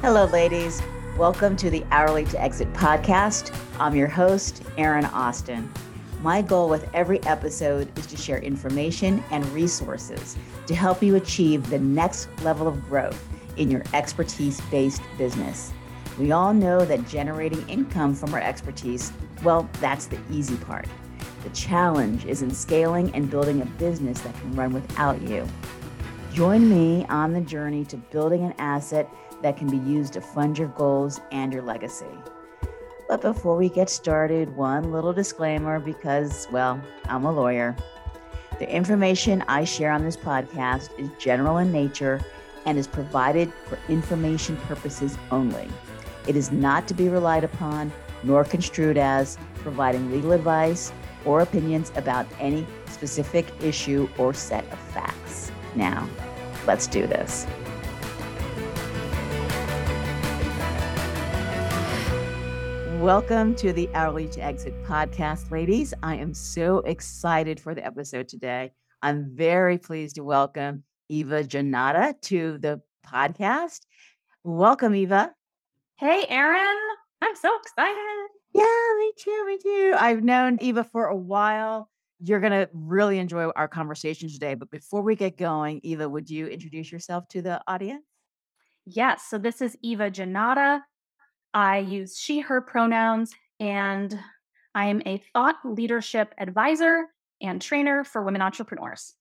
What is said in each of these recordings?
Hello, ladies. Welcome to the Hourly to Exit podcast. I'm your host, Erin Austin. My goal with every episode is to share information and resources to help you achieve the next level of growth in your expertise based business. We all know that generating income from our expertise, well, that's the easy part. The challenge is in scaling and building a business that can run without you. Join me on the journey to building an asset that can be used to fund your goals and your legacy. But before we get started, one little disclaimer because, well, I'm a lawyer. The information I share on this podcast is general in nature and is provided for information purposes only. It is not to be relied upon nor construed as providing legal advice or opinions about any specific issue or set of facts. Now, let's do this. Welcome to the Hourly to Exit podcast, ladies. I am so excited for the episode today. I'm very pleased to welcome Eva Jannotta to the podcast. Welcome, Eva. Hey, Erin. I'm so excited. Yeah, me too. Me too. I've known Eva for a while. You're going to really enjoy our conversation today. But before we get going, Eva, would you introduce yourself to the audience? Yes. So this is Eva Jannotta. I use she, her pronouns, and I am a thought leadership advisor and trainer for women entrepreneurs.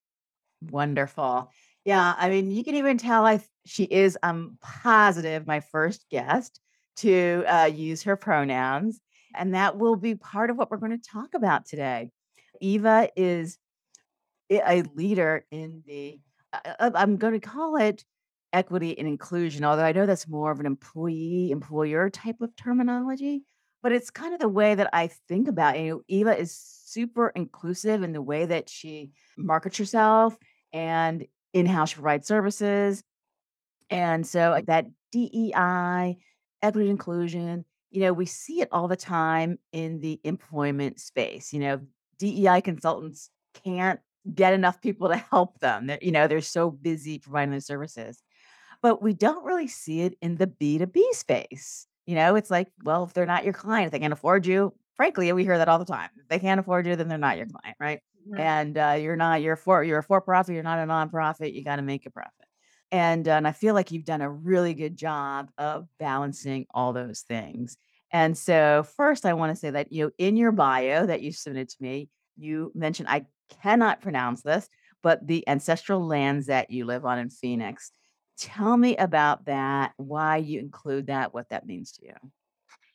Wonderful. Yeah, I mean, you can even tell I she is I'm positive my first guest to uh, use her pronouns, and that will be part of what we're going to talk about today. Eva is a leader in the uh, uh, I'm going to call it equity and inclusion, although I know that's more of an employee employer type of terminology, but it's kind of the way that I think about it. You know, Eva is super inclusive in the way that she markets herself and in how she provides services. And so that DEI, equity inclusion, you know, we see it all the time in the employment space. You know, DEI consultants can't get enough people to help them. They're, you know, they're so busy providing their services but we don't really see it in the B2B space. You know, it's like, well, if they're not your client, if they can't afford you, frankly, we hear that all the time. If they can't afford you, then they're not your client, right? And uh, you're not you're for you're a for profit, you're not a nonprofit. You got to make a profit. And uh, and I feel like you've done a really good job of balancing all those things. And so, first, I want to say that you know, in your bio that you submitted to me, you mentioned I cannot pronounce this, but the ancestral lands that you live on in Phoenix. Tell me about that, why you include that, what that means to you.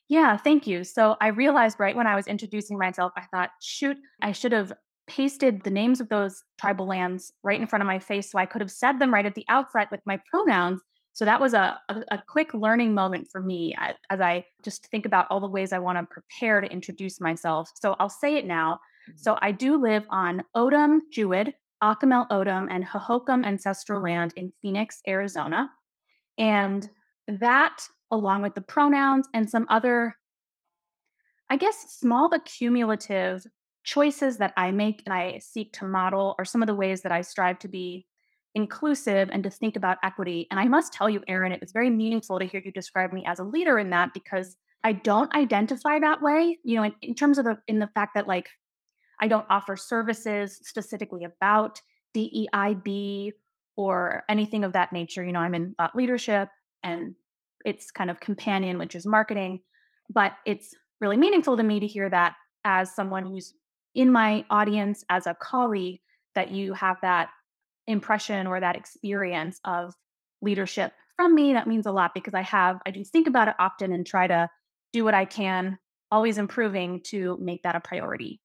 Yeah, thank you. So I realized right when I was introducing myself, I thought, shoot, I should have pasted the names of those tribal lands right in front of my face so I could have said them right at the outset with my pronouns. So that was a, a, a quick learning moment for me as, as I just think about all the ways I want to prepare to introduce myself. So I'll say it now. Mm-hmm. So I do live on O'odham Jeweḍ, Akimel O'odham and Hohokam ancestral land in Phoenix, Arizona. And that, along with the pronouns and some other, I guess, small but cumulative choices that I make and I seek to model, are some of the ways that I strive to be inclusive and to think about equity. And I must tell you, Erin, it was very meaningful to hear you describe me as a leader in that because I don't identify that way, you know, in, in terms of the in the fact that like I don't offer services specifically about DEIB or anything of that nature. You know, I'm in thought leadership and it's kind of companion, which is marketing. But it's really meaningful to me to hear that as someone who's in my audience, as a colleague, that you have that impression or that experience of leadership from me. That means a lot because I have, I do think about it often and try to do what I can, always improving to make that a priority.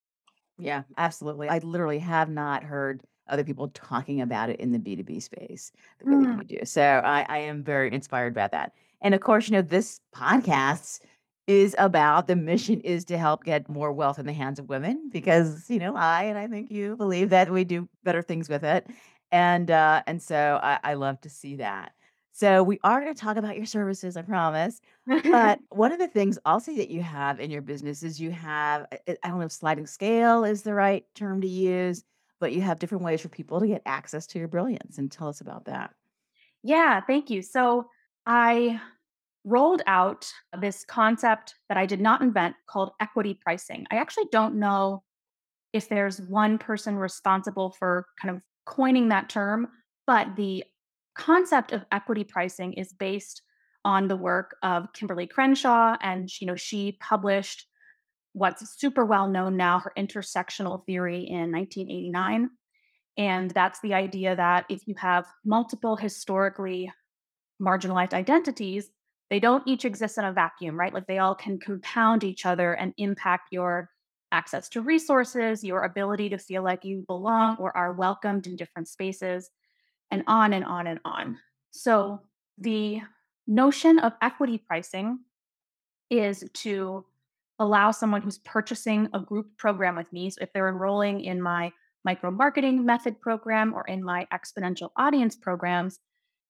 Yeah, absolutely. I literally have not heard other people talking about it in the B2B space the way that Mm. you do. So I, I am very inspired by that. And of course, you know, this podcast is about the mission is to help get more wealth in the hands of women because, you know, I and I think you believe that we do better things with it. And uh, and so I, I love to see that. So we are going to talk about your services, I promise. But one of the things also that you have in your business is you have, I I don't know if sliding scale is the right term to use, but you have different ways for people to get access to your brilliance. And tell us about that. Yeah, thank you. So I rolled out this concept that I did not invent called equity pricing. I actually don't know if there's one person responsible for kind of coining that term, but the concept of equity pricing is based on the work of Kimberlé Crenshaw and you know she published what's super well known now her intersectional theory in 1989 and that's the idea that if you have multiple historically marginalized identities they don't each exist in a vacuum right? Like they all can compound each other and impact your access to resources your ability to feel like you belong or are welcomed in different spaces and on and on and on so the notion of equity pricing is to allow someone who's purchasing a group program with me. So if they're enrolling in my micro marketing method program or in my exponential audience programs,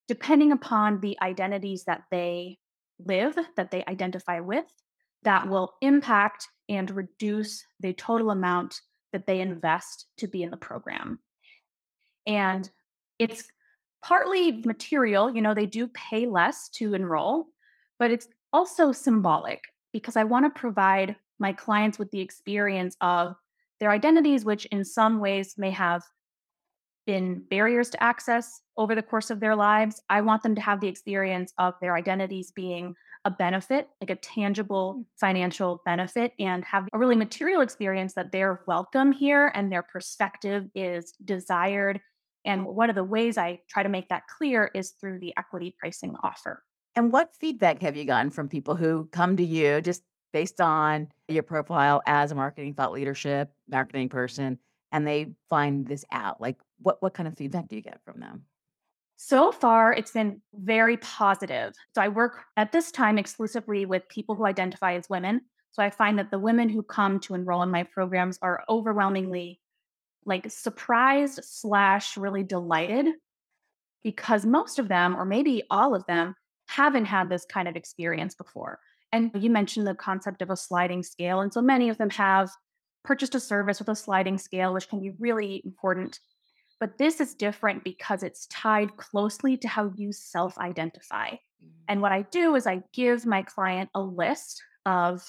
depending upon the identities that they live, that they identify with, that will impact and reduce the total amount that they invest to be in the program. And it's partly material, you know, they do pay less to enroll, but it's also symbolic because I want to provide my clients with the experience of their identities, which in some ways may have been barriers to access over the course of their lives. I want them to have the experience of their identities being a benefit, like a tangible financial benefit, and have a really material experience that they're welcome here and their perspective is desired and one of the ways I try to make that clear is through the equity pricing offer. And what feedback have you gotten from people who come to you just based on your profile as a marketing thought leadership, marketing person, and they find this out? Like what what kind of feedback do you get from them? So far, it's been very positive. So I work at this time exclusively with people who identify as women. So I find that the women who come to enroll in my programs are overwhelmingly like surprised slash really delighted because most of them, or maybe all of them, haven't had this kind of experience before. And you mentioned the concept of a sliding scale. And so many of them have purchased a service with a sliding scale, which can be really important. But this is different because it's tied closely to how you self identify. Mm. And what I do is I give my client a list of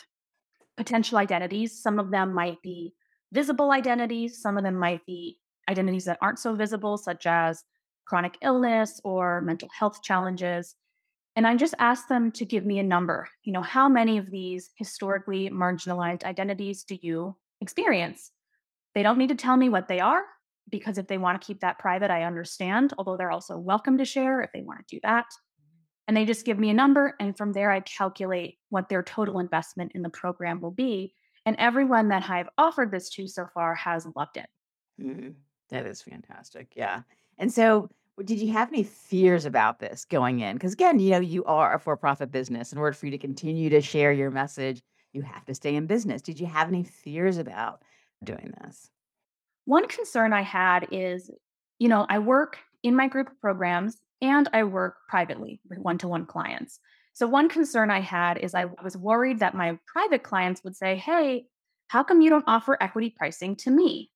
potential identities. Some of them might be visible identities. Some of them might be identities that aren't so visible, such as chronic illness or mental health challenges. And I just ask them to give me a number. You know, how many of these historically marginalized identities do you experience? They don't need to tell me what they are because if they want to keep that private, I understand, although they're also welcome to share if they want to do that. And they just give me a number. And from there, I calculate what their total investment in the program will be and everyone that I've offered this to so far has loved it. Mm, that is fantastic. Yeah. And so, did you have any fears about this going in? Because again, you know, you are a for profit business. In order for you to continue to share your message, you have to stay in business. Did you have any fears about doing this? One concern I had is, you know, I work in my group programs and I work privately with one to one clients. So, one concern I had is I was worried that my private clients would say, Hey, how come you don't offer equity pricing to me?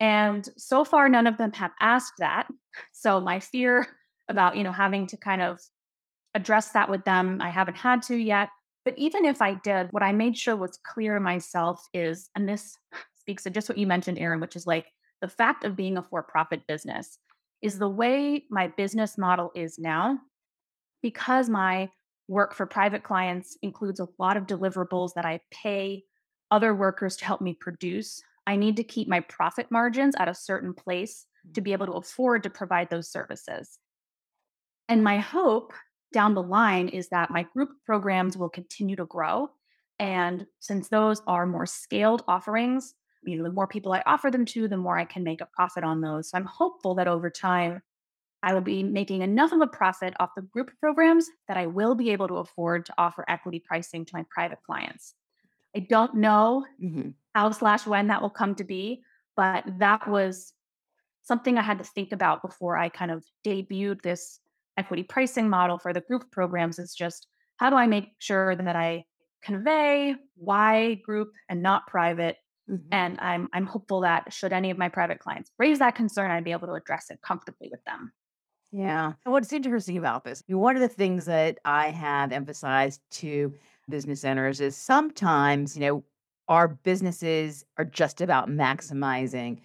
And so far, none of them have asked that. So, my fear about, you know, having to kind of address that with them, I haven't had to yet. But even if I did, what I made sure was clear myself is, and this speaks to just what you mentioned, Erin, which is like the fact of being a for profit business is the way my business model is now because my work for private clients includes a lot of deliverables that I pay other workers to help me produce, I need to keep my profit margins at a certain place to mm. be able to afford to provide those services. And my hope down the line is that my group programs will continue to grow. And since those are more scaled offerings, you know, the more people I offer them to, the more I can make a profit on those. So I'm hopeful that over time, I will be making enough of a profit off the group programs that I will be able to afford to offer equity pricing to my private clients. I don't know mm-hmm. how slash when that will come to be, but that was something I had to think about before I kind of debuted this equity pricing model for the group programs. Is just how do I make sure that I convey why group and not private Mm-hmm. And I'm I'm hopeful that should any of my private clients raise that concern, I'd be able to address it comfortably with them. Yeah. And what's interesting about this, one of the things that I have emphasized to business owners is sometimes, you know, our businesses are just about maximizing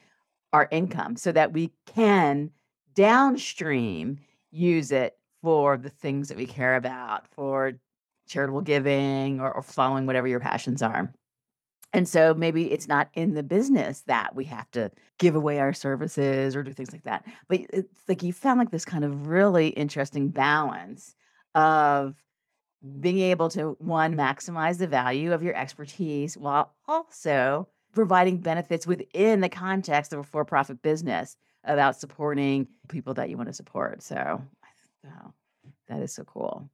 our income so that we can downstream use it for the things that we care about, for charitable giving or, or following whatever your passions are. And so maybe it's not in the business that we have to give away our services or do things like that. But it's like you found like this kind of really interesting balance of being able to one maximize the value of your expertise while also providing benefits within the context of a for-profit business about supporting people that you want to support. So, that is so cool.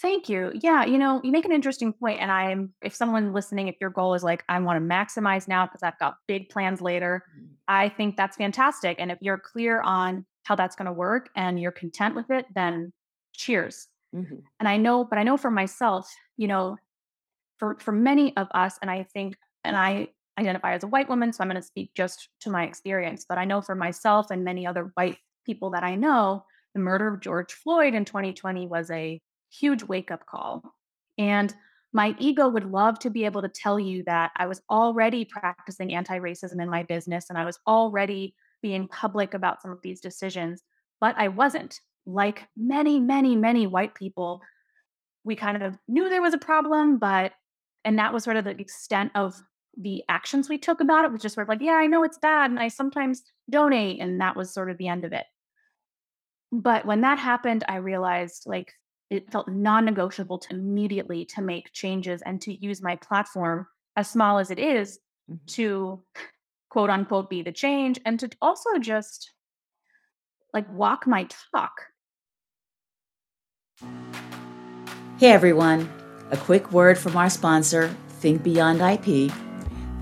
Thank you. Yeah, you know, you make an interesting point, and I'm if someone listening, if your goal is like, I want to maximize now because I've got big plans later, Mm, I think that's fantastic. And if you're clear on how that's going to work and you're content with it, then cheers. mhm, And I know, but I know for myself, you know, for for many of us, and I think, and I identify as a white woman, so I'm going to speak just to my experience. But I know for myself and many other white people that I know, the murder of George Floyd in 2020 was a huge wake up call. And my ego would love to be able to tell you that I was already practicing anti racism in my business and I was already being public about some of these decisions, but I wasn't. Like many, many, many white people, we kind of knew there was a problem, but and that was sort of the extent of the actions we took about it was just sort of like, yeah, I know it's bad and I sometimes donate and that was sort of the end of it. But when that happened, I realized like it felt non-negotiable to immediately to make changes and to use my platform as small as it is mhm. to quote unquote be the change and to also just like walk my talk. Hey everyone, a quick word from our sponsor, Think Beyond IP.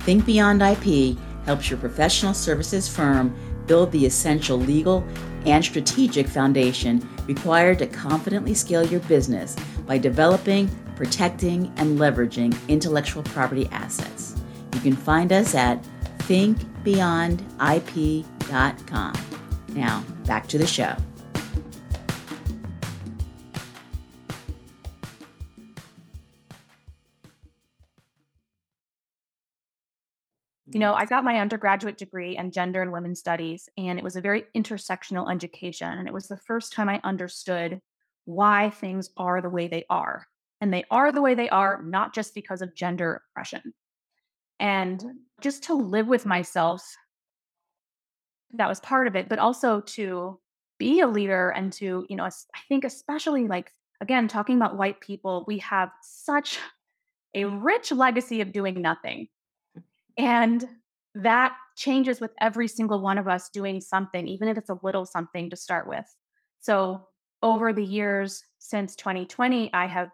Think Beyond IP helps your professional services firm build the essential legal and strategic foundation required to confidently scale your business by developing, protecting, and leveraging intellectual property assets. You can find us at thinkbeyondip.com. Now, back to the show. You know, I got my undergraduate degree in gender and women's studies, and it was a very intersectional education. And it was the first time I understood why things are the way they are. And they are the way they are, not just because of gender oppression. And just to live with myself, that was part of it, but also to be a leader and to, you know, I think, especially like, again, talking about white people, we have such a rich legacy of doing nothing and that changes with every single one of us doing something, even if it's a little something to start with. So over the years since 2020, I have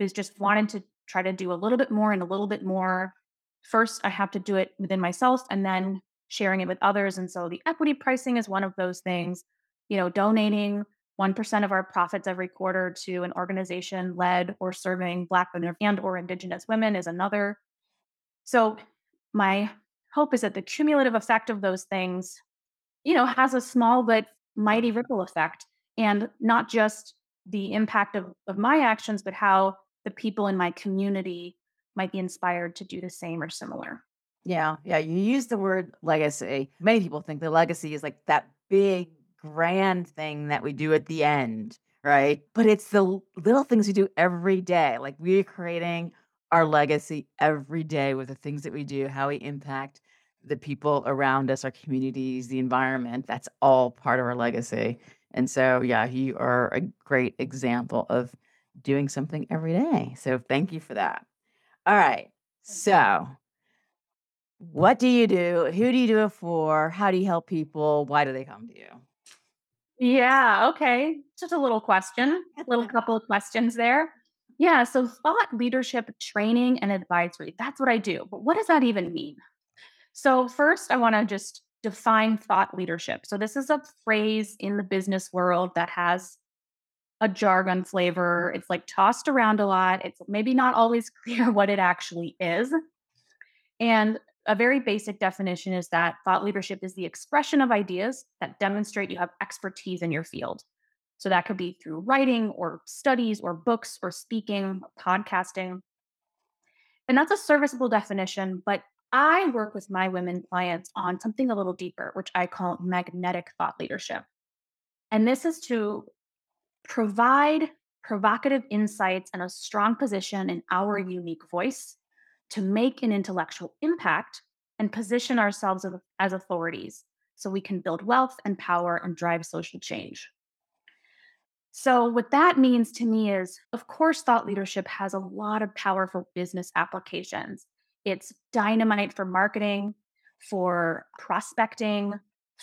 is just wanted to try to do a little bit more and a little bit more. First, I have to do it within myself and then sharing it with others. And so the equity pricing is one of those things, you know, donating 1% of our profits every quarter to an organization led or serving Black women and or Indigenous women is another. So my hope is that the cumulative effect of those things, you know, has a small but mighty ripple effect and not just the impact of, of my actions, but how the people in my community might be inspired to do the same or similar. Yeah, yeah, you use the word legacy. Many people think the legacy is like that big grand thing that we do at the end, right? But it's the little things we do every day. Like we're creating our legacy every day with the things that we do, how we impact the people around us, our communities, the environment. That's all part of our legacy. And so, yeah, you are a great example of doing something every day. So, thank you for that. All right. So, what do you do? Who do you do it for? How do you help people? Why do they come to you? Yeah, okay. Just a little question, a little couple of questions there. Yeah, so thought leadership training and advisory. That's what I do. But what does that even mean? So, first, I want to just define thought leadership. So, this is a phrase in the business world that has a jargon flavor. It's like tossed around a lot. It's maybe not always clear what it actually is. And a very basic definition is that thought leadership is the expression of ideas that demonstrate you have expertise in your field. So that could be through writing or studies or books or speaking, podcasting. And that's a serviceable definition, but I work with my women clients on something a little deeper, which I call magnetic thought leadership. And this is to provide provocative insights and a strong position in our unique voice to make an intellectual impact and position ourselves as authorities so we can build wealth and power and drive social change. So, what that means to me is, of course, thought leadership has a lot of power for business applications. It's dynamite for marketing, for prospecting,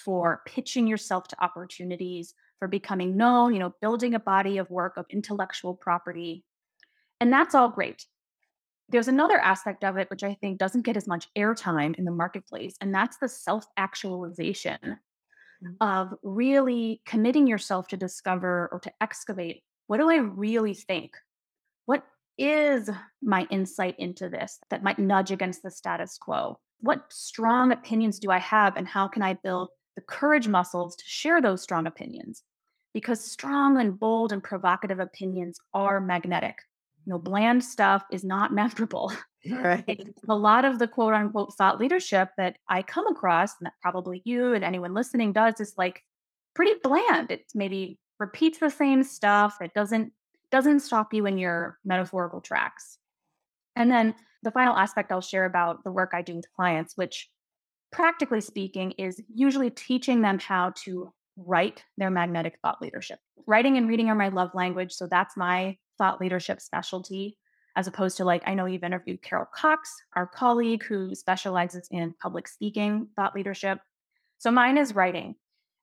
for pitching yourself to opportunities, for becoming known, you know, building a body of work of intellectual property. And that's all great. There's another aspect of it which I think doesn't get as much airtime in the marketplace, and that's the self actualization. Mm-hmm. of really committing yourself to discover or to excavate what do I really think? What is my insight into this that might nudge against the status quo? What strong opinions do I have, and how can I build the courage muscles to share those strong opinions? Because strong and bold and provocative opinions are magnetic. You know, bland stuff is not memorable. Right. a lot of the quote unquote thought leadership that I come across, and that probably you and anyone listening does, is like pretty bland. It maybe repeats the same stuff. It doesn't doesn't stop you in your metaphorical tracks. And then the final aspect I'll share about the work I do with clients, which practically speaking is usually teaching them how to write their magnetic thought leadership. Writing and reading are my love language. So that's my thought leadership specialty, as opposed to like, I know you've interviewed Carol Cox, our colleague who specializes in public speaking thought leadership. So mine is writing.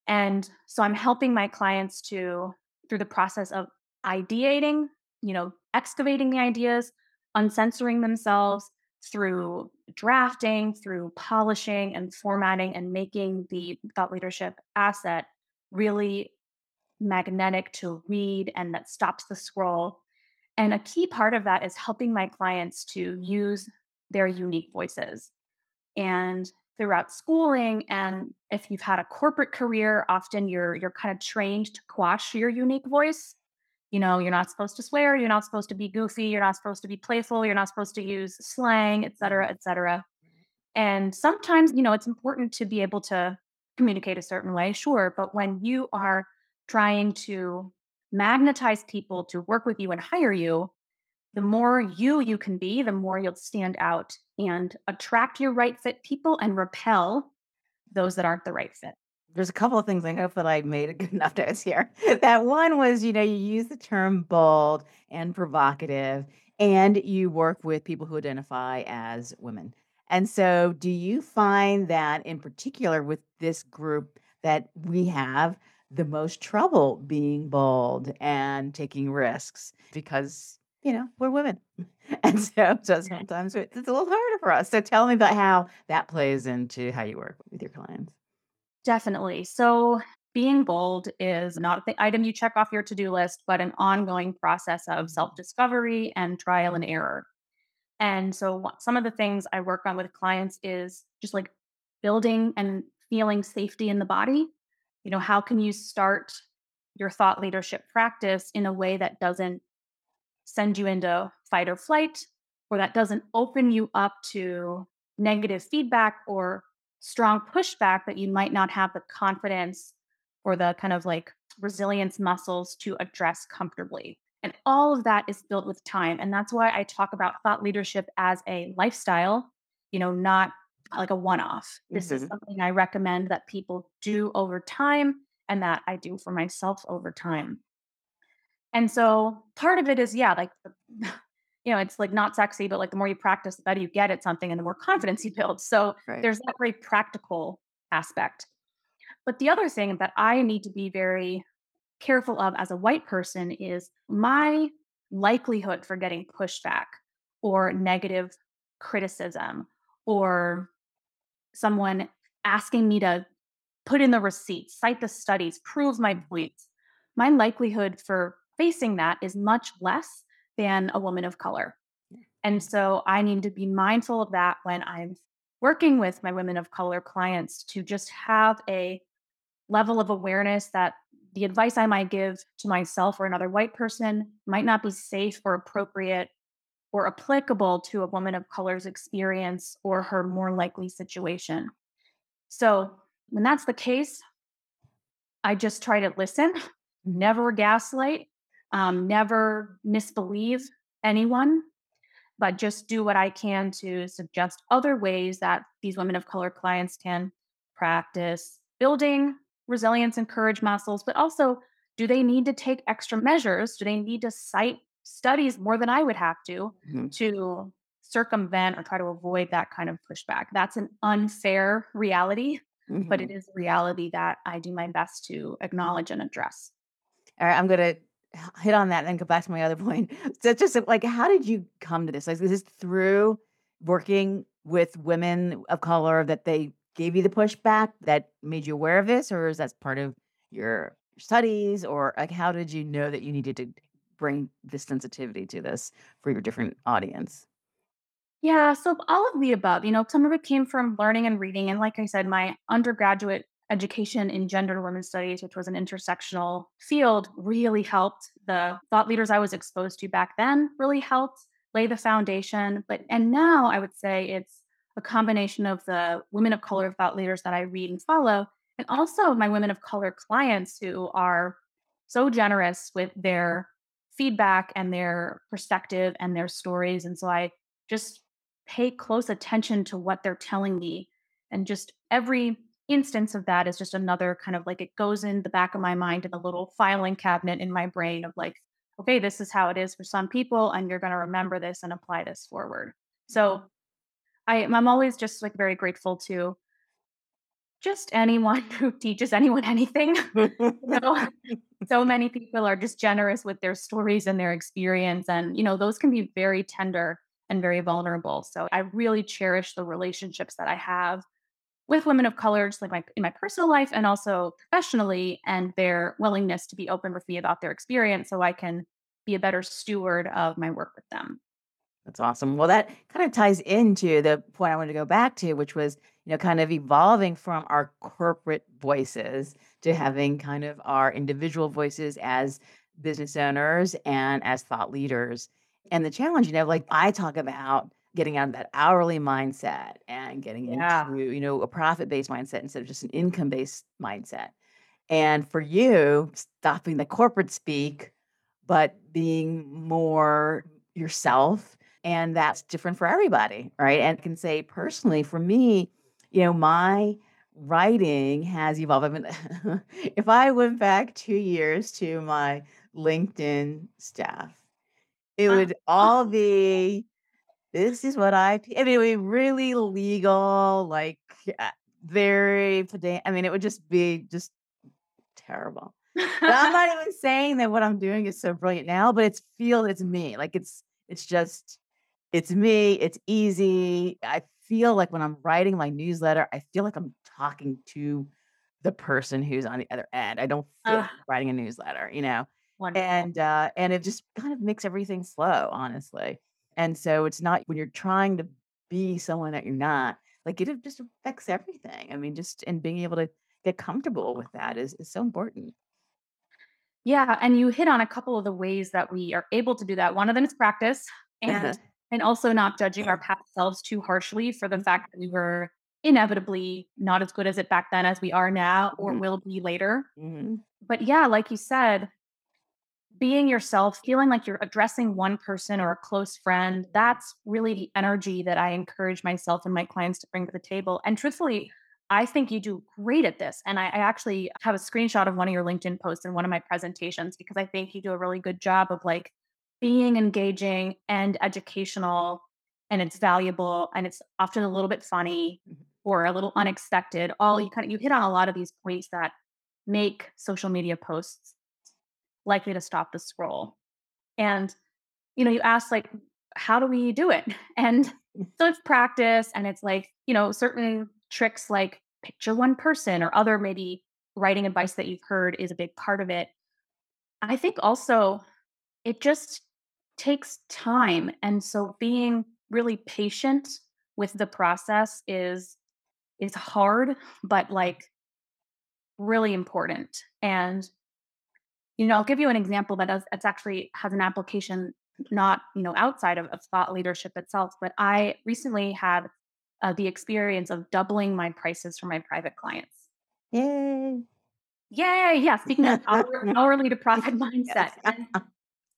And so I'm helping my clients to, through the process of ideating, you know, excavating the ideas, uncensoring themselves through drafting, through polishing and formatting and making the thought leadership asset really magnetic to read and that stops the scroll. And a key part of that is helping my clients to use their unique voices. And throughout schooling and if you've had a corporate career, often you're you're kind of trained to quash your unique voice you know you're not supposed to swear you're not supposed to be goofy you're not supposed to be playful you're not supposed to use slang et cetera et cetera and sometimes you know it's important to be able to communicate a certain way sure but when you are trying to magnetize people to work with you and hire you the more you you can be the more you'll stand out and attract your right fit people and repel those that aren't the right fit there's a couple of things I hope that I made a good enough notes here. That one was, you know, you use the term bold and provocative, and you work with people who identify as women. And so, do you find that in particular with this group that we have the most trouble being bold and taking risks because, you know, we're women. And so, so sometimes it's a little harder for us. So, tell me about how that plays into how you work with your clients. Definitely. So, being bold is not the item you check off your to do list, but an ongoing process of mm-hmm. self discovery and trial and error. And so, some of the things I work on with clients is just like building and feeling safety in the body. You know, how can you start your thought leadership practice in a way that doesn't send you into fight or flight, or that doesn't open you up to negative feedback or strong pushback that you might not have the confidence or the kind of like resilience muscles to address comfortably. And all of that is built with time. And that's why I talk about thought leadership as a lifestyle, you know, not like a one off. This mm-hmm. is something I recommend that people do over time and that I do for myself over time. And so part of it is, yeah, like you know, it's like not sexy, but like the more you practice, the better you get at something and the more confidence you build. So right. there's that very practical aspect. But the other thing that I need to be very careful of as a white person is my likelihood for getting pushback or negative criticism or someone asking me to put in the receipts, cite the studies, prove my points. My likelihood for facing that is much less than a woman of color. And so I need to be mindful of that when I'm working with my women of color clients to just have a level of awareness that the advice I might give to myself or another white person might not be safe or appropriate or applicable to a woman of color's experience or her more likely situation. So, when that's the case, I just try to listen, never gaslight, um, never misbelieve anyone, but just do what I can to suggest other ways that these women of color clients can practice building resilience and courage muscles, but also do they need to take extra measures? Do they need to cite studies more than I would have to Mhm. to circumvent or try to avoid that kind of pushback? That's an unfair reality, but it Mhm. is a reality that I do my best to acknowledge and address. All right, I'm gonna hit on that and then go back to my other point. So just like, how did you come to this? Like, is this through working with women of color that they gave you the pushback that made you aware of this, or is that part of your studies, or like, how did you know that you needed to bring this sensitivity to this for your different audience? Yeah, so all of the above. You know, some of it came from learning and reading. And like I said, my undergraduate education in gender and women's studies, which was an intersectional field, really helped. The thought leaders I was exposed to back then really helped lay the foundation. But and now I would say it's a combination of the women of color thought leaders that I read and follow, and also my women of color clients who are so generous with their feedback and their perspective and their stories. And so I just pay close attention to what they're telling me. And just every instance of that is just another kind of like it goes in the back of my mind in a little filing cabinet in my brain of like, okay, this is how it is for some people, and you're going to remember this and apply this forward. So I, I'm always just like very grateful to just anyone who teaches anyone anything. know, so many people are just generous with their stories and their experience, and you know, those can be very tender and very vulnerable. So I really cherish the relationships that I have with women of color, just like my in my personal life and also professionally, and their willingness to be open with me about their experience so I can be a better steward of my work with them. That's awesome. Well, that kind of ties into the point I wanted to go back to, which was, you know, kind of evolving from our corporate voices to having kind of our individual voices as business owners and as thought leaders. And the challenge, you know, like I talk about getting out of that hourly mindset and getting Yeah. into, you know, a profit-based mindset instead of just an income-based mindset. And for you, stopping the corporate speak, but being more yourself. And that's different for everybody, right? And I can say personally, for me, you know, my writing has evolved. I mean, if I went back two years to my LinkedIn staff, it Uh, would all be this is what I, p-" I mean, it would be really legal, like very pedant. I mean, it would just be just terrible. But I'm not even saying that what I'm doing is so brilliant now, but it's feel it's me. Like it's it's just it's me. It's easy. I feel like when I'm writing my newsletter, I feel like I'm talking to the person who's on the other end. I don't feel uh, I'm writing a newsletter, you know. wonderful. And uh and it just kind of makes everything slow, honestly. And so it's not when you're trying to be someone that you're not, like it just affects everything. I mean, just and being able to get comfortable with that is is so important. Yeah, and you hit on a couple of the ways that we are able to do that. One of them is practice and and also not judging our past selves too harshly for the fact that we were inevitably not as good as it back then as we are now or Mhm, will be later. mhm, But yeah, like you said, being yourself, feeling like you're addressing one person or a close friend, that's really the energy that I encourage myself and my clients to bring to the table. And truthfully, I think you do great at this. And I, I actually have a screenshot of one of your LinkedIn posts in one of my presentations because I think you do a really good job of like being engaging and educational and it's valuable and it's often a little bit funny mhm. or a little unexpected. All you kind of you hit on a lot of these points that make social media posts likely to stop the scroll. And, you know, you ask like, how do we do it? And so it's practice and it's like, you know, certain tricks like picture one person or other maybe writing advice that you've heard is a big part of it. I think also it just takes time. And so being really patient with the process is is hard, but like really important. And You know, I'll give you an example that does, it's actually has an application not, you know, outside of, of thought leadership itself, but I recently had uh, the experience of doubling my prices for my private clients. Yay. Yay. Yeah. Speaking of hour, hourly to profit mindset. And,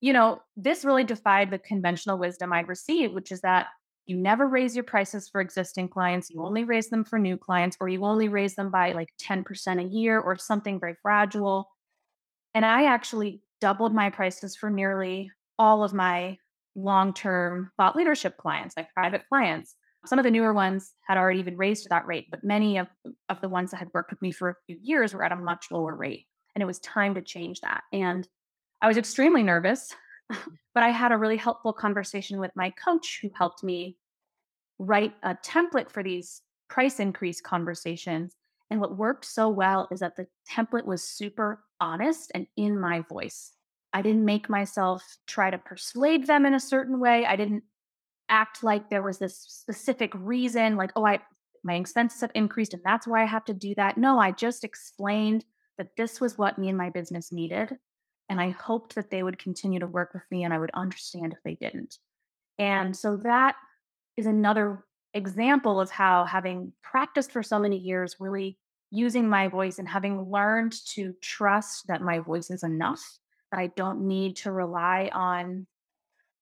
you know, this really defied the conventional wisdom I'd received, which is that you never raise your prices for existing clients. You only raise them for new clients, or you only raise them by like 10% a year or something very fragile. And I actually doubled my prices for nearly all of my long term thought leadership clients, my private clients. Some of the newer ones had already been raised to that rate, but many of, of the ones that had worked with me for a few years were at a much lower rate. And it was time to change that. And I was extremely nervous, but I had a really helpful conversation with my coach who helped me write a template for these price increase conversations. And what worked so well is that the template was super honest and in my voice. I didn't make myself try to persuade them in a certain way. I didn't act like there was this specific reason, like, oh, I my expenses have increased and that's why I have to do that. No, I just explained that this was what me and my business needed. And I hoped that they would continue to work with me and I would understand if they didn't. And so that is another example of how having practiced for so many years, really using my voice and having learned to trust that my voice is enough, that I don't need to rely on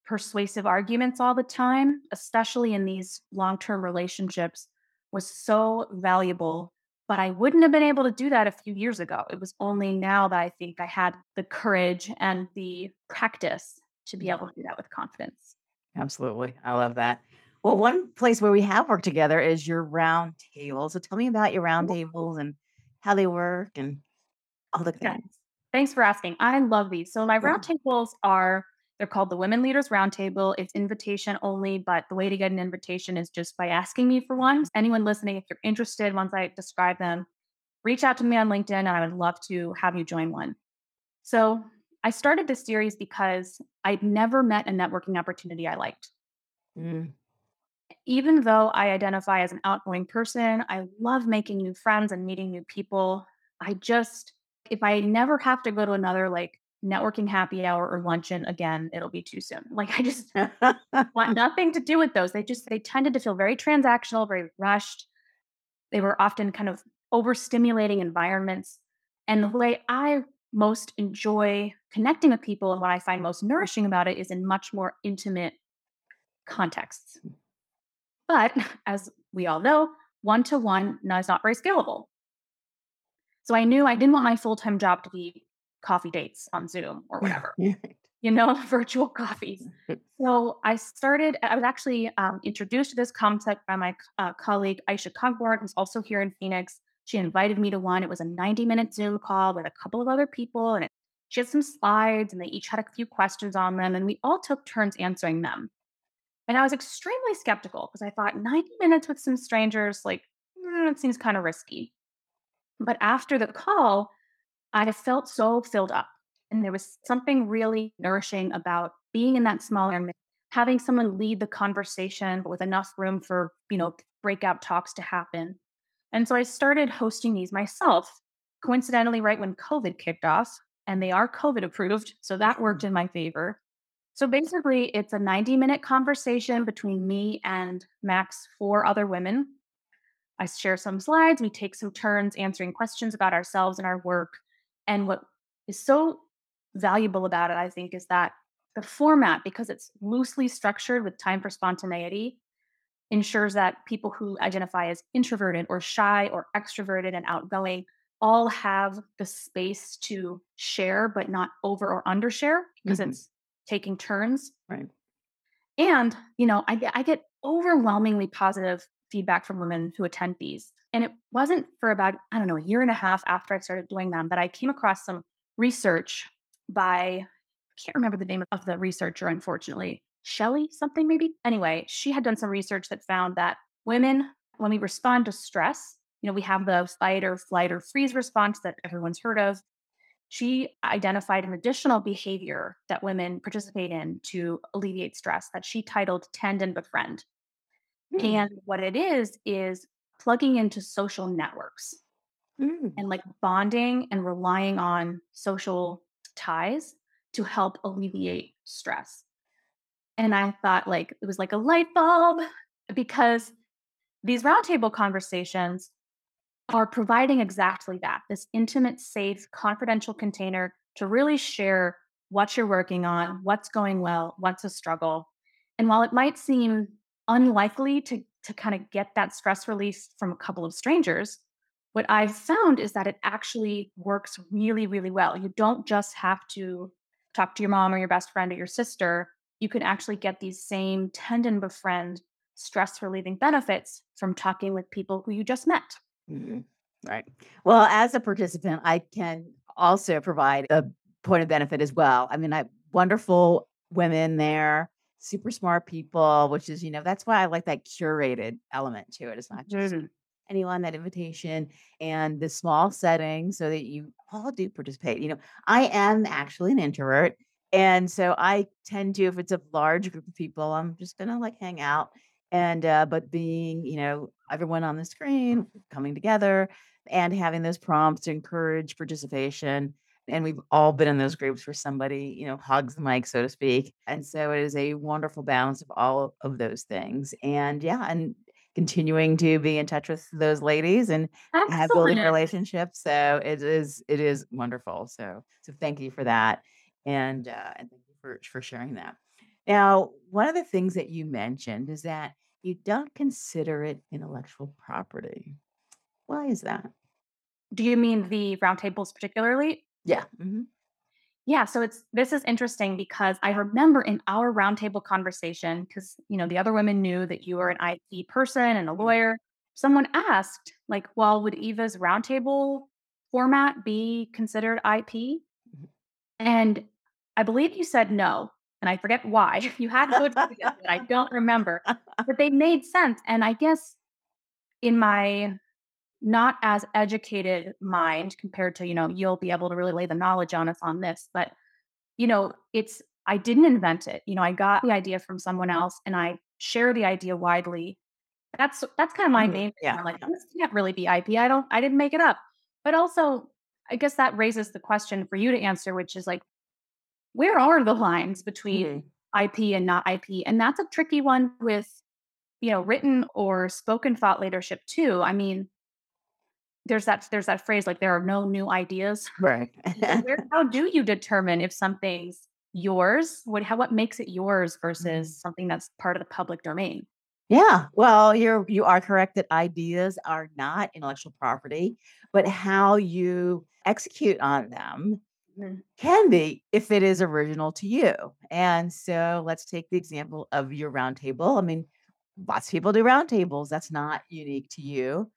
persuasive arguments all the time, especially in these long term relationships, was so valuable. But I wouldn't have been able to do that a few years ago. It was only now that I think I had the courage and the practice to be able to do that with confidence. Absolutely. I love that. Well, one place where we have worked together is your round table. So tell me about your round tables and how they work and all the things. Thanks for asking. I love these. So my Yeah. roundtables are they're called the Women Leaders Roundtable. It's invitation only, but the way to get an invitation is just by asking me for one. Anyone listening, if you're interested, once I describe them, reach out to me on LinkedIn and I would love to have you join one. So I started this series because I'd never met a networking opportunity I liked. Mm, Even though I identify as an outgoing person, I love making new friends and meeting new people. I just, if I never have to go to another like networking happy hour or luncheon again, it'll be too soon. Like I just want nothing to do with those. They just, they tended to feel very transactional, very rushed. They were often kind of overstimulating environments. And the way I most enjoy connecting with people and what I find most nourishing about it is in much more intimate contexts. But as we all know, one to one is not very scalable. So I knew I didn't want my full time job to be coffee dates on Zoom or whatever, you know, virtual coffees. So I started, I was actually um, introduced to this concept by my uh, colleague Aisha Cogborn, who's also here in Phoenix. She invited me to one. It was a 90 minute Zoom call with a couple of other people, and it, she had some slides, and they each had a few questions on them, and we all took turns answering them. And I was extremely skeptical because I thought 90 minutes with some strangers, like, mm, it seems kind of risky. But after the call, I felt so filled up. And there was something really nourishing about being in that small environment, having someone lead the conversation, with enough room for, you know, breakout talks to happen. And so I started hosting these myself, coincidentally, right when COVID kicked off, and they are COVID approved. So that worked in my favor. So basically, it's a 90 minute conversation between me and max four other women. I share some slides, we take some turns answering questions about ourselves and our work. And what is so valuable about it, I think, is that the format, because it's loosely structured with time for spontaneity, ensures that people who identify as introverted or shy or extroverted and outgoing all have the space to share, but not over or undershare because Mhm. it's taking turns. Right. And, you know, I get I get overwhelmingly positive feedback from women who attend these. And it wasn't for about, I don't know, a year and a half after I started doing them that I came across some research by I can't remember the name of the researcher, unfortunately. Shelley something maybe. Anyway, she had done some research that found that women, when we respond to stress, you know, we have the fight or flight or freeze response that everyone's heard of. She identified an additional behavior that women participate in to alleviate stress that she titled Tend and Befriend. Mm, And what it is, is plugging into social networks mm, and like bonding and relying on social ties to help alleviate stress. And I thought, like, it was like a light bulb because these roundtable conversations are providing exactly that this intimate, safe, confidential container to really share what you're working on, what's going well, what's a struggle. And while it might seem unlikely to, to kind of get that stress release from a couple of strangers, what I've found is that it actually works really, really well. You don't just have to talk to your mom or your best friend or your sister. You can actually get these same tend-and-befriend stress relieving benefits from talking with people who you just met. Mhm. Right. Well, as a participant, I can also provide a point of benefit as well. I mean, I wonderful women there, super smart people, which is, you know, that's why I like that curated element to it. It's not just Mhm. anyone, that invitation and the small setting so that you all do participate. You know, I am actually an introvert. And so I tend to, if it's a large group of people, I'm just gonna like hang out. And uh, but being, you know, everyone on the screen coming together and having those prompts to encourage participation. And we've all been in those groups where somebody, you know, hogs the mic, so to speak. And so it is a wonderful balance of all of those things. And yeah, and continuing to be in touch with those ladies and have building Excellent. relationships. So it is it is wonderful. So so thank you for that. And uh and thank you for for sharing that. Now, one of the things that you mentioned is that you don't consider it intellectual property. Why is that? Do you mean the roundtables particularly? Yeah. hmm Yeah, so it's this is interesting because I remember in our roundtable conversation, because you know the other women knew that you were an IT person and a lawyer. Someone asked, like, "Well, would Eva's roundtable format be considered IP?" And I believe you said no, and I forget why. You had good I don't remember, but they made sense. And I guess in my not as educated mind compared to, you know, you'll be able to really lay the knowledge on us on this, but you know, it's I didn't invent it. You know, I got the idea from someone else and I share the idea widely. That's that's kind of my Mhm. main Yeah. I'm like, this can't really be IP. I don't I didn't make it up. But also, I guess that raises the question for you to answer, which is like, where are the lines between Mhm. IP and not IP? And that's a tricky one with, you know, written or spoken thought leadership too. I mean, there's that there's that phrase like there are no new ideas. Right. Where how do you determine if something's yours? What how what makes it yours versus something that's part of the public domain? Yeah, well, you're you are correct that ideas are not intellectual property, but how you execute on them Mm, can be if it is original to you. And so let's take the example of your roundtable. I mean, lots of people do roundtables. That's not unique to you,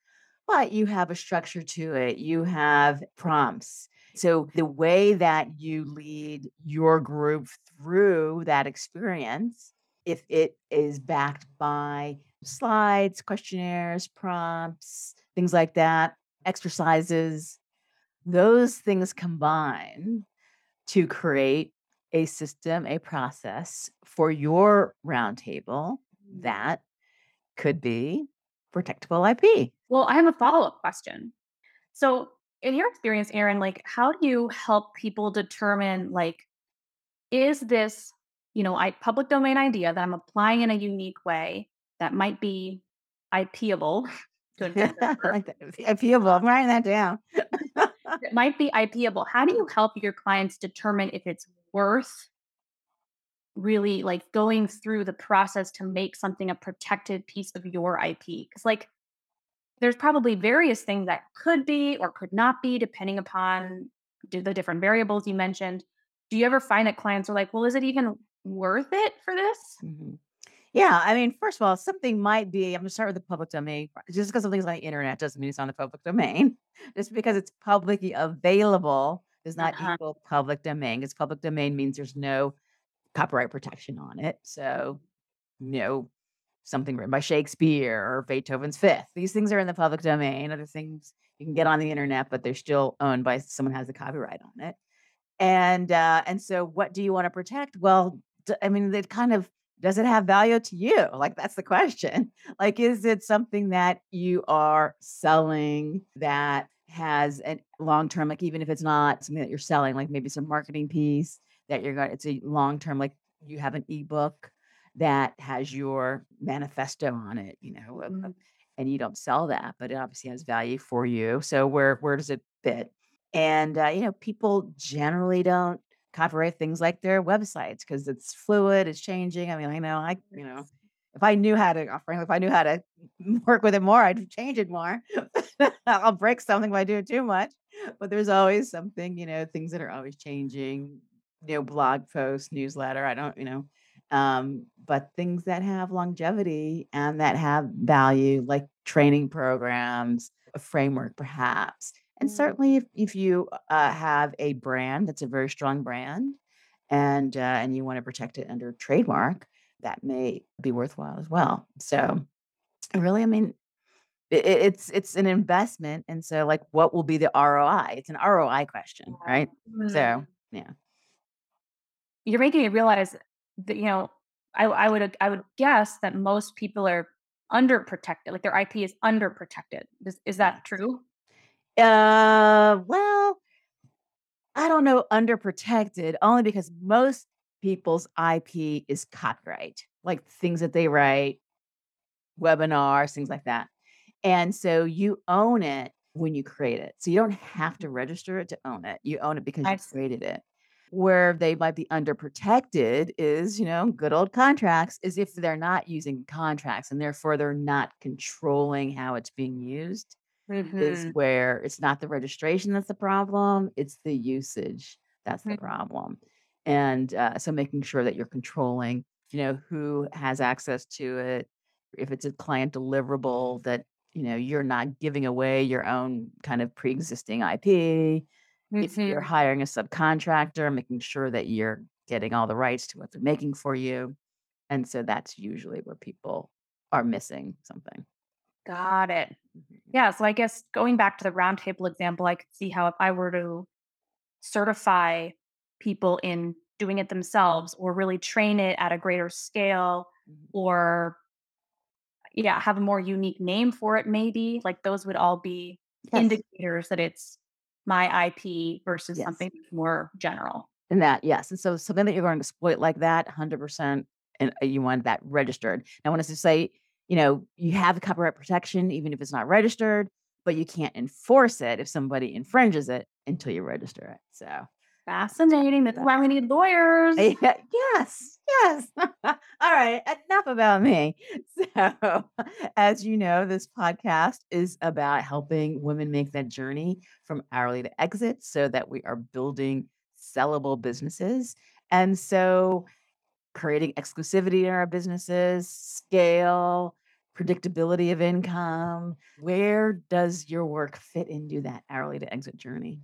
but you have a structure to it. You have prompts. So the way that you lead your group through that experience, if it is backed by slides, questionnaires, prompts, things like that, exercises, those things combine to create a system, a process for your roundtable mm. that could be protectable IP. Well, I have a follow-up question. So, in your experience, Erin, like how do you help people determine like is this, you know, I public domain idea that I'm applying in a unique way that might be IPable to invent a I word, like that. IPable. I'm um, writing that down. it might be IPable. How do you help your clients determine if it's worth really like going through the process to make something a protected piece of your IP? Because like there's probably various things that could be or could not be depending upon the different variables you mentioned. Do you ever find that clients are like, well, is it even worth it for this? Mhm. Yeah, I mean, first of all, something might be, I'm gonna start with the public domain. Just because something's on the internet doesn't mean it's on the public domain. Just because it's publicly available does not Uh-huh. equal public domain. Because public domain means there's no copyright protection on it. So, you know, something written by Shakespeare or Beethoven's Fifth. These things are in the public domain. Other things you can get on the internet, but they're still owned by someone has the copyright on it. And uh, and so, what do you want to protect? Well, I mean, it kind of does it have value to you? Like that's the question. Like, is it something that you are selling that has a long term, like even if it's not something that you're selling, like maybe some marketing piece that you're going, it's a long term, like you have an ebook that has your manifesto on it, you know, Mm. and you don't sell that, but it obviously has value for you. So where where does it fit? And uh, you know, people generally don't copyright things like their websites because it's fluid, it's changing. I mean, I know I, you know, if I knew how to, uh, frankly, if I knew how to work with it more, I'd change it more. I'll break something if I do it too much. But there's always something, you know, things that are always changing, you know, blog post, newsletter. I don't, you know, um, but things that have longevity and that have value, like training programs, a framework, perhaps. And Mm. certainly, if, if you uh, have a brand that's a very strong brand, and uh, and you want to protect it under trademark, that may be worthwhile as well. So, really, I mean, it, it's it's an investment, and so like, what will be the ROI? It's an ROI question, right? So, yeah. You're making me realize that, you know, I, I would I would guess that most people are underprotected, like their IP is underprotected. Is is that true? Uh, well, I don't know, underprotected, only because most people's IP is copyright, like things that they write, webinars, things like that. And so you own it when you create it. So you don't have to register it to own it. You own it because I you see. created it. Where they might be underprotected is, you know, good old contracts, is if they're not using contracts and therefore they're not controlling how it's being used is Mhm. where it's not the registration that's the problem, it's the usage that's the Mm. problem. And uh, so making sure that you're controlling, you know, who has access to it, if it's a client deliverable, that, you know, you're not giving away your own kind of pre existing IP. If you're Mhm. hiring a subcontractor, making sure that you're getting all the rights to what they're making for you. And so that's usually where people are missing something. Got it. Mhm. Yeah. So I guess going back to the roundtable example, I could see how if I were to certify people in doing it themselves or really train it at a greater scale Mhm. or yeah, have a more unique name for it, maybe like those would all be Yes. indicators that it's my IP versus Yes. something more general. And that, yes. And so something that you're going to exploit like that, 100%, and uh, you want that registered. Now, I want us to say, you know, you have copyright protection, even if it's not registered, but you can't enforce it if somebody infringes it until you register it. So, Fascinating. That's why we need lawyers. yes, yes. All right, enough about me. So, as you know, this podcast is about helping women make that journey from hourly to exit so that we are building sellable businesses. And so, creating exclusivity in our businesses, scale, predictability of income. Where does your work fit into that hourly to exit journey?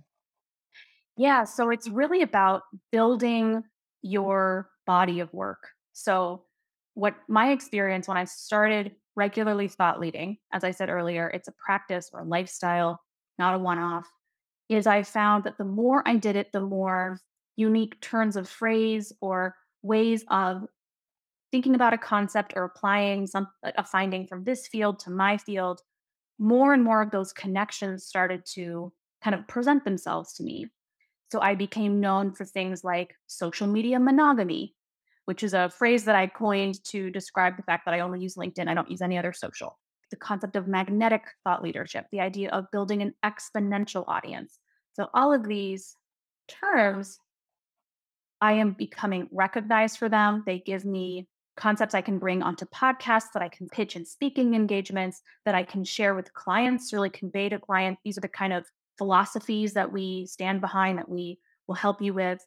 Yeah, so it's really about building your body of work. So, what my experience when I started regularly thought leading, as I said earlier, it's a practice or a lifestyle, not a one off, is I found that the more I did it, the more unique turns of phrase or ways of thinking about a concept or applying some a finding from this field to my field, more and more of those connections started to kind of present themselves to me. So I became known for things like social media monogamy, which is a phrase that I coined to describe the fact that I only use LinkedIn. I don't use any other social. The concept of magnetic thought leadership, the idea of building an exponential audience. So all of these terms, I am becoming recognized for them. They give me concepts I can bring onto podcasts that I can pitch in speaking engagements that I can share with clients, really convey to clients. These are the kind of philosophies that we stand behind that we will help you with.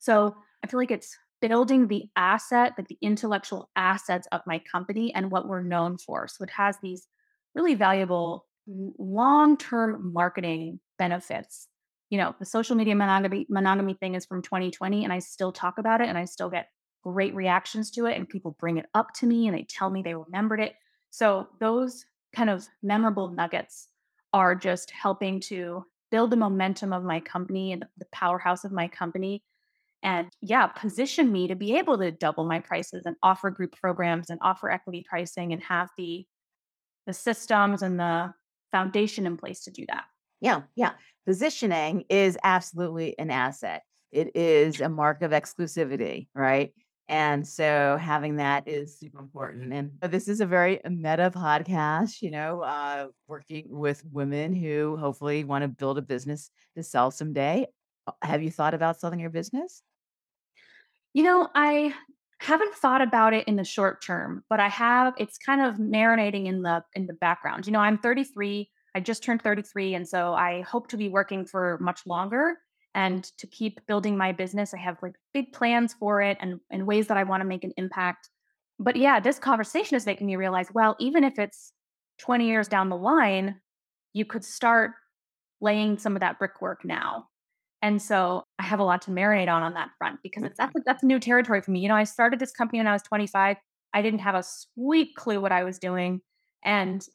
So I feel like it's building the asset, like the intellectual assets of my company and what we're known for. So it has these really valuable long term marketing benefits. You know, the social media monogamy, monogamy thing is from 2020, and I still talk about it and I still get great reactions to it. And people bring it up to me and they tell me they remembered it. So those kind of memorable nuggets are just helping to build the momentum of my company and the powerhouse of my company and yeah position me to be able to double my prices and offer group programs and offer equity pricing and have the the systems and the foundation in place to do that Yeah, yeah. Positioning is absolutely an asset. It is a mark of exclusivity, right? And so having that is super important. And this is a very meta podcast, you know, uh, working with women who hopefully want to build a business to sell someday. Uh, Have you thought about selling your business? You know, I haven't thought about it in the short term, but I have it's kind of marinating in the in the background. You know, I'm 33. I just turned 33 and so I hope to be working for much longer and to keep building my business. I have like big plans for it and and ways that I want to make an impact. But yeah, this conversation is making me realize, well, even if it's 20 years down the line, you could start laying some of that brickwork now. And so I have a lot to marinate on on that front because it's that's that's new territory for me. You know, I started this company when I was 25. I didn't have a sweet clue what I was doing, and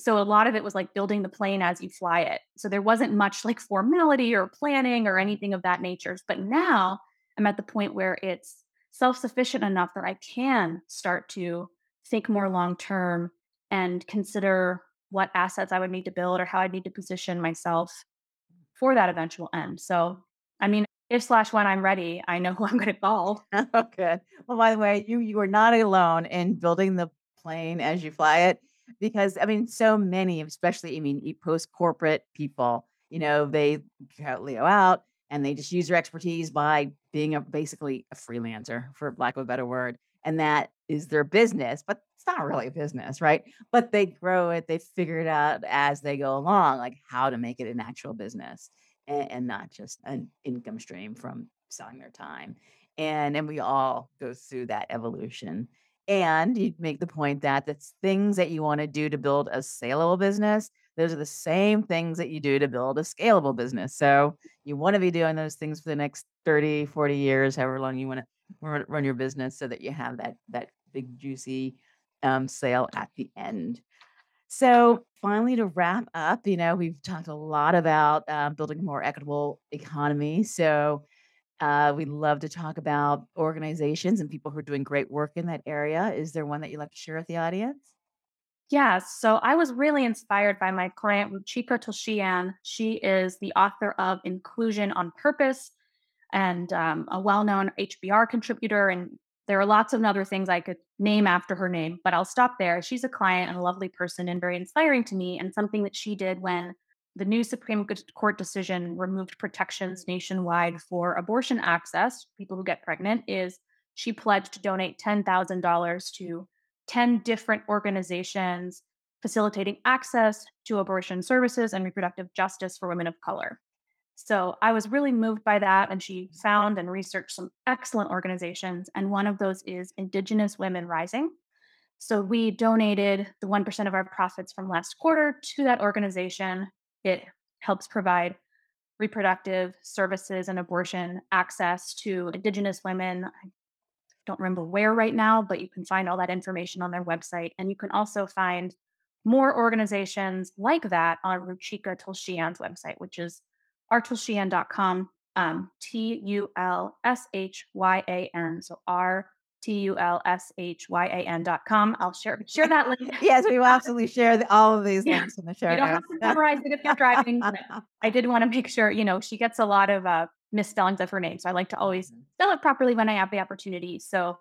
so a lot of it was like building the plane as you fly it. So there wasn't much like formality or planning or anything of that nature. But now I'm at the point where it's self-sufficient enough that I can start to think more long term and consider what assets I would need to build or how I need to position myself for that eventual end. So, I mean, if slash when I'm ready, I know who I'm going to call. Oh, good. Well, by the way, you you are not alone in building the plane as you fly it, because I mean, so many, especially I mean, post corporate people, you know, they cut Leo out and they just use their expertise by being a basically a freelancer, for lack of a better word, and that is their business, but it's not really a business, right? But they grow it, they figure it out as they go along, like how to make it an actual business and, and not just an income stream from selling their time. And and we all go through that evolution. And you make the point that the things that you want to do to build a saleable business, those are the same things that you do to build a scalable business. So you want to be doing those things for the next 30, 40 years, however long you want to run, your business so that you have that that big juicy um, sale at the end. So, finally, to wrap up, you know, we've talked a lot about uh, building a more equitable economy. So, uh, we'd love to talk about organizations and people who are doing great work in that area. Is there one that you'd like to share with the audience? Yeah, so I was really inspired by my client, Ruchika Tulshyan. She is the author of Inclusion on Purpose and um, a well known HBR contributor. And there are lots of other things I could name after her name, but I'll stop there. She's a client and a lovely person and very inspiring to me, and something that she did when the new Supreme Court decision removed protections nationwide for abortion access, people who get pregnant, is she pledged to donate $10,000 to 10 different organizations facilitating access to abortion services and reproductive justice for women of color. So I was really moved by that. And she mm-hmm. found and researched some excellent organizations. And one of those is Indigenous Women Rising. So we donated the 1% of our profits from last quarter to that organization. It helps provide reproductive services and abortion access to Indigenous women. I don't remember where right now, but you can find all that information on their website. And you can also find more organizations like that on Ruchika Tulshyan's website, which is rtulshyan.com, um, T U L S H Y A N. So R T U L S H Y A N.com. I'll share share that link. yes, we will absolutely share the, all of these Yeah. links in the show You don't have to memorize it if you're driving. I did want to make sure, you know, she gets a lot of uh, misspellings of her name. So I like to always spell it properly when I have the opportunity. So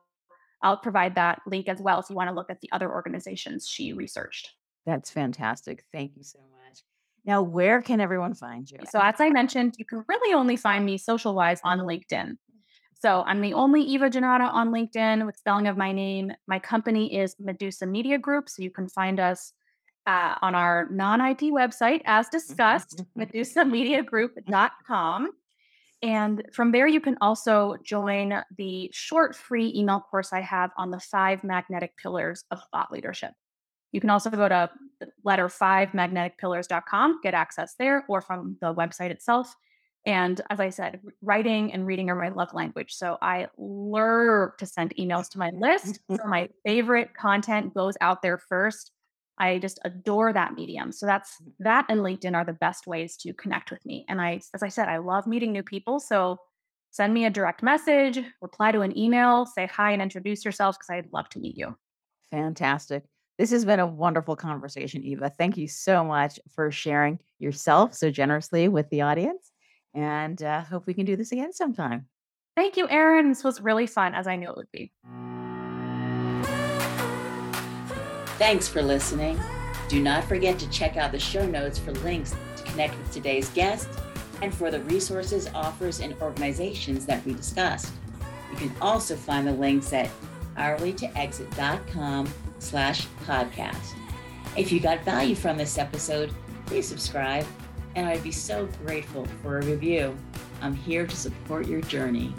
I'll provide that link as well if you want to look at the other organizations she researched. That's fantastic. Thank you so much. Now, where can everyone find you? So, as I mentioned, you can really only find me social wise on LinkedIn. So, I'm the only Eva Jannotta on LinkedIn with spelling of my name. My company is Medusa Media Group. So, you can find us uh, on our non IT website, as discussed, medusamediagroup.com. And from there, you can also join the short free email course I have on the five magnetic pillars of thought leadership. You can also go to letter five magneticpillars.com, get access there, or from the website itself. And as I said, writing and reading are my love language. So I love to send emails to my list. So my favorite content goes out there first. I just adore that medium. So that's mm. that and LinkedIn are the best ways to connect with me. And I, as I said, I love meeting new people. So send me a direct message, reply to an email, say hi and introduce yourself because I'd love to meet you. Fantastic. This has been a wonderful conversation, Eva. Thank you so much for sharing yourself so generously with the audience. And uh, hope we can do this again sometime. Thank you, Erin. This was really fun, as I knew it would be. Thanks for listening. Do not forget to check out the show notes for links to connect with today's guest and for the resources, offers, and organizations that we discussed. You can also find the links at hourlytoexit.com slash podcast. If you got value from this episode, please subscribe, and I'd be so grateful for a review. I'm here to support your journey.